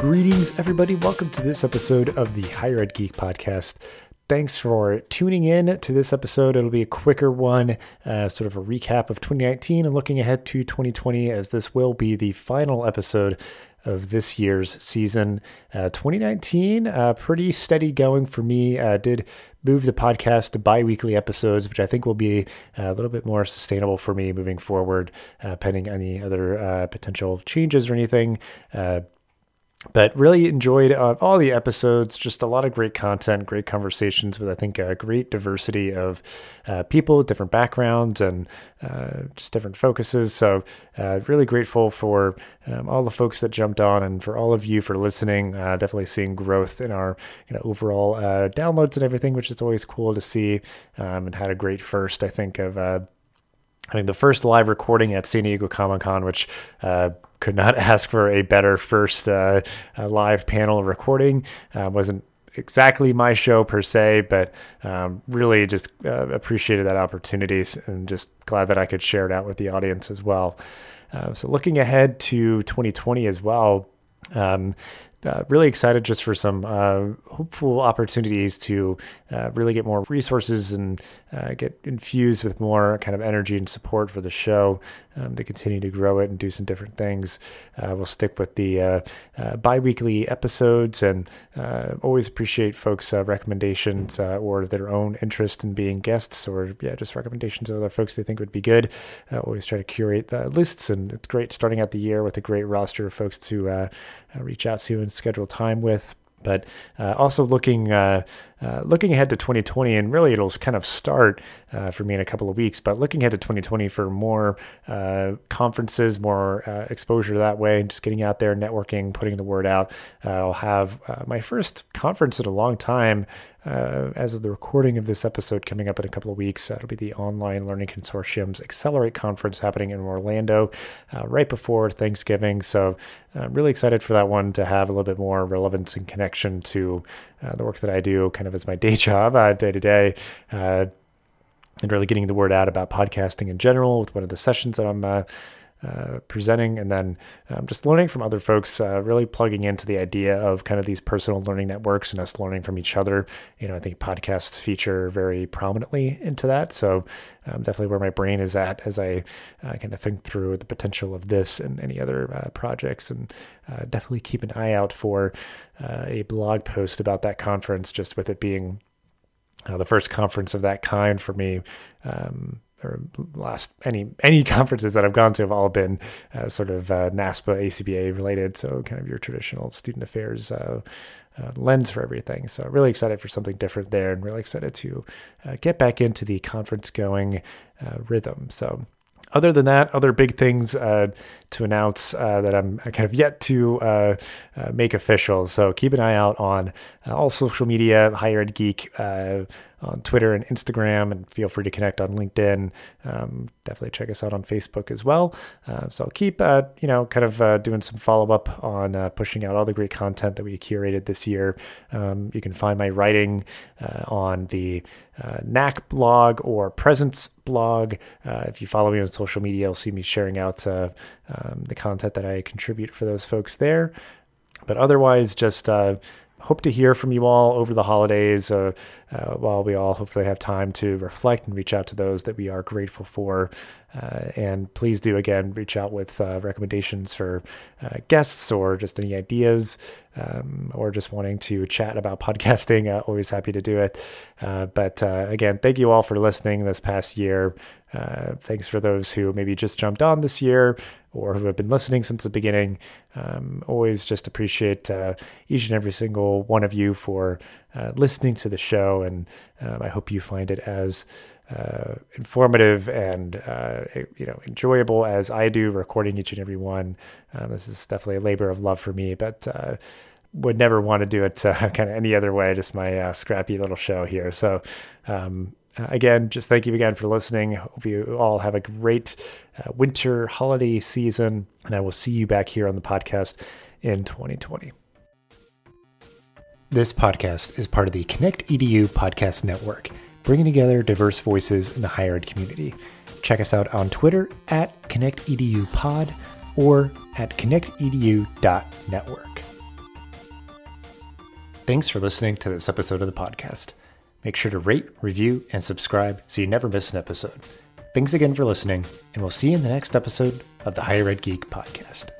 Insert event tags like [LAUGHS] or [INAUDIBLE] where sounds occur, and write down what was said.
Greetings, everybody. Welcome to this episode of the Higher Ed Geek Podcast. Thanks for tuning in to this episode. It'll be a quicker one, uh, sort of a recap of 2019 and looking ahead to 2020, as this will be the final episode of this year's season. Uh, 2019, uh, pretty steady going for me. Uh, did move the podcast to bi weekly episodes, which I think will be a little bit more sustainable for me moving forward, uh, pending any other uh, potential changes or anything. But really enjoyed uh, all the episodes just a lot of great content great conversations with i think a great diversity of uh, people different backgrounds and uh, just different focuses. So uh, really grateful for um, all the folks that jumped on and for all of you for listening. Uh, definitely seeing growth in our you know overall uh, downloads and everything which is always cool to see. Um, and had a great first i think of I mean, the first live recording at San Diego Comic Con, which could not [LAUGHS] ask for a better first uh, live panel recording. Uh, wasn't exactly my show per se, but um, really just uh, appreciated that opportunity and just glad that I could share it out with the audience as well. Uh, so looking ahead to 2020 as well. Um, uh, really excited just for some uh, hopeful opportunities to uh, really get more resources and uh, get infused with more kind of energy and support for the show um, to continue to grow it and do some different things. Uh, we'll stick with the uh, bi weekly episodes and always appreciate folks' recommendations or their own interest in being guests or, yeah, just recommendations of other folks they think would be good. always try to curate the lists, and it's great starting out the year with a great roster of folks to reach out to schedule time with. But uh, also looking uh, uh, looking ahead to 2020, and really it'll kind of start uh, for me in a couple of weeks. But looking ahead to 2020 for more uh, conferences, more uh, exposure that way, just getting out there, networking, putting the word out. I'll have my first conference in a long time uh, as of the recording of this episode coming up in a couple of weeks. That'll be the Online Learning Consortium's Accelerate Conference happening in Orlando uh, right before Thanksgiving. So I'm uh, really excited for that one to have a little bit more relevance and connection to uh, the work that I do kind of as my [LAUGHS] day job, uh, day to day and really getting the word out about podcasting in general with one of the sessions that I'm uh, uh, presenting and then um, just learning from other folks, uh, really plugging into the idea of kind of these personal learning networks and us learning from each other. You know, I think podcasts feature very prominently into that. So um, definitely where my brain is at as I uh, kind of think through the potential of this and any other uh, projects and uh, definitely keep an eye out for a blog post about that conference, just with it being the first conference of that kind for me. Um, or last any any [LAUGHS] conferences that I've gone to have all been uh, sort of uh, NASPA ACPA related, so kind of your traditional student affairs uh, uh, lens for everything. So really excited for something different there, and really excited to uh, get back into the conference going uh, rhythm. So. Other than that, other big things to announce that I'm kind of yet to make official. So keep an eye out on all social media, Higher Ed Geek on Twitter and Instagram, and feel free to connect on LinkedIn. Um, definitely check us out on Facebook as well. Uh, so I'll keep, uh, you know, kind of uh, doing some follow up on uh, pushing out all the great content that we curated this year. Um, you can find my writing uh, on the uh, NAC blog or Presence blog. if you follow me on social media, you'll see me sharing out um, the content that I contribute for those folks there. But otherwise, just hope to hear from you all over the holidays uh, uh, while we all hopefully have time to reflect and reach out to those that we are grateful for. Uh, and please do again reach out with uh, recommendations for uh, guests or just any ideas um, or just wanting to chat about [LAUGHS] podcasting. Uh, always happy to do it. but again, thank you all for listening this past year. thanks for those who maybe just jumped on this year or who have been listening since the beginning. Um, always just appreciate uh, each and every single one of you for uh, listening to the show, and um, I hope you find it as uh, informative and uh, you know enjoyable as I do recording each and every one. Um, this is definitely a labor of love for me, but uh, would never want to do it uh, [LAUGHS] kind of any other way. Just my scrappy little show here. So um, uh, again, just thank you again for listening. Hope you all have a great uh, winter holiday season, and I will see you back here on the podcast in 2020. This podcast is part of the Connect EDU podcast network, bringing together diverse voices in the higher ed community. Check us out on Twitter at ConnectEDUPod or at connectedu.network. Thanks for listening to this episode of the podcast. Make sure to rate, review, and subscribe so you never miss an episode. Thanks again for listening, and we'll see you in the next episode of the Higher Ed Geek podcast.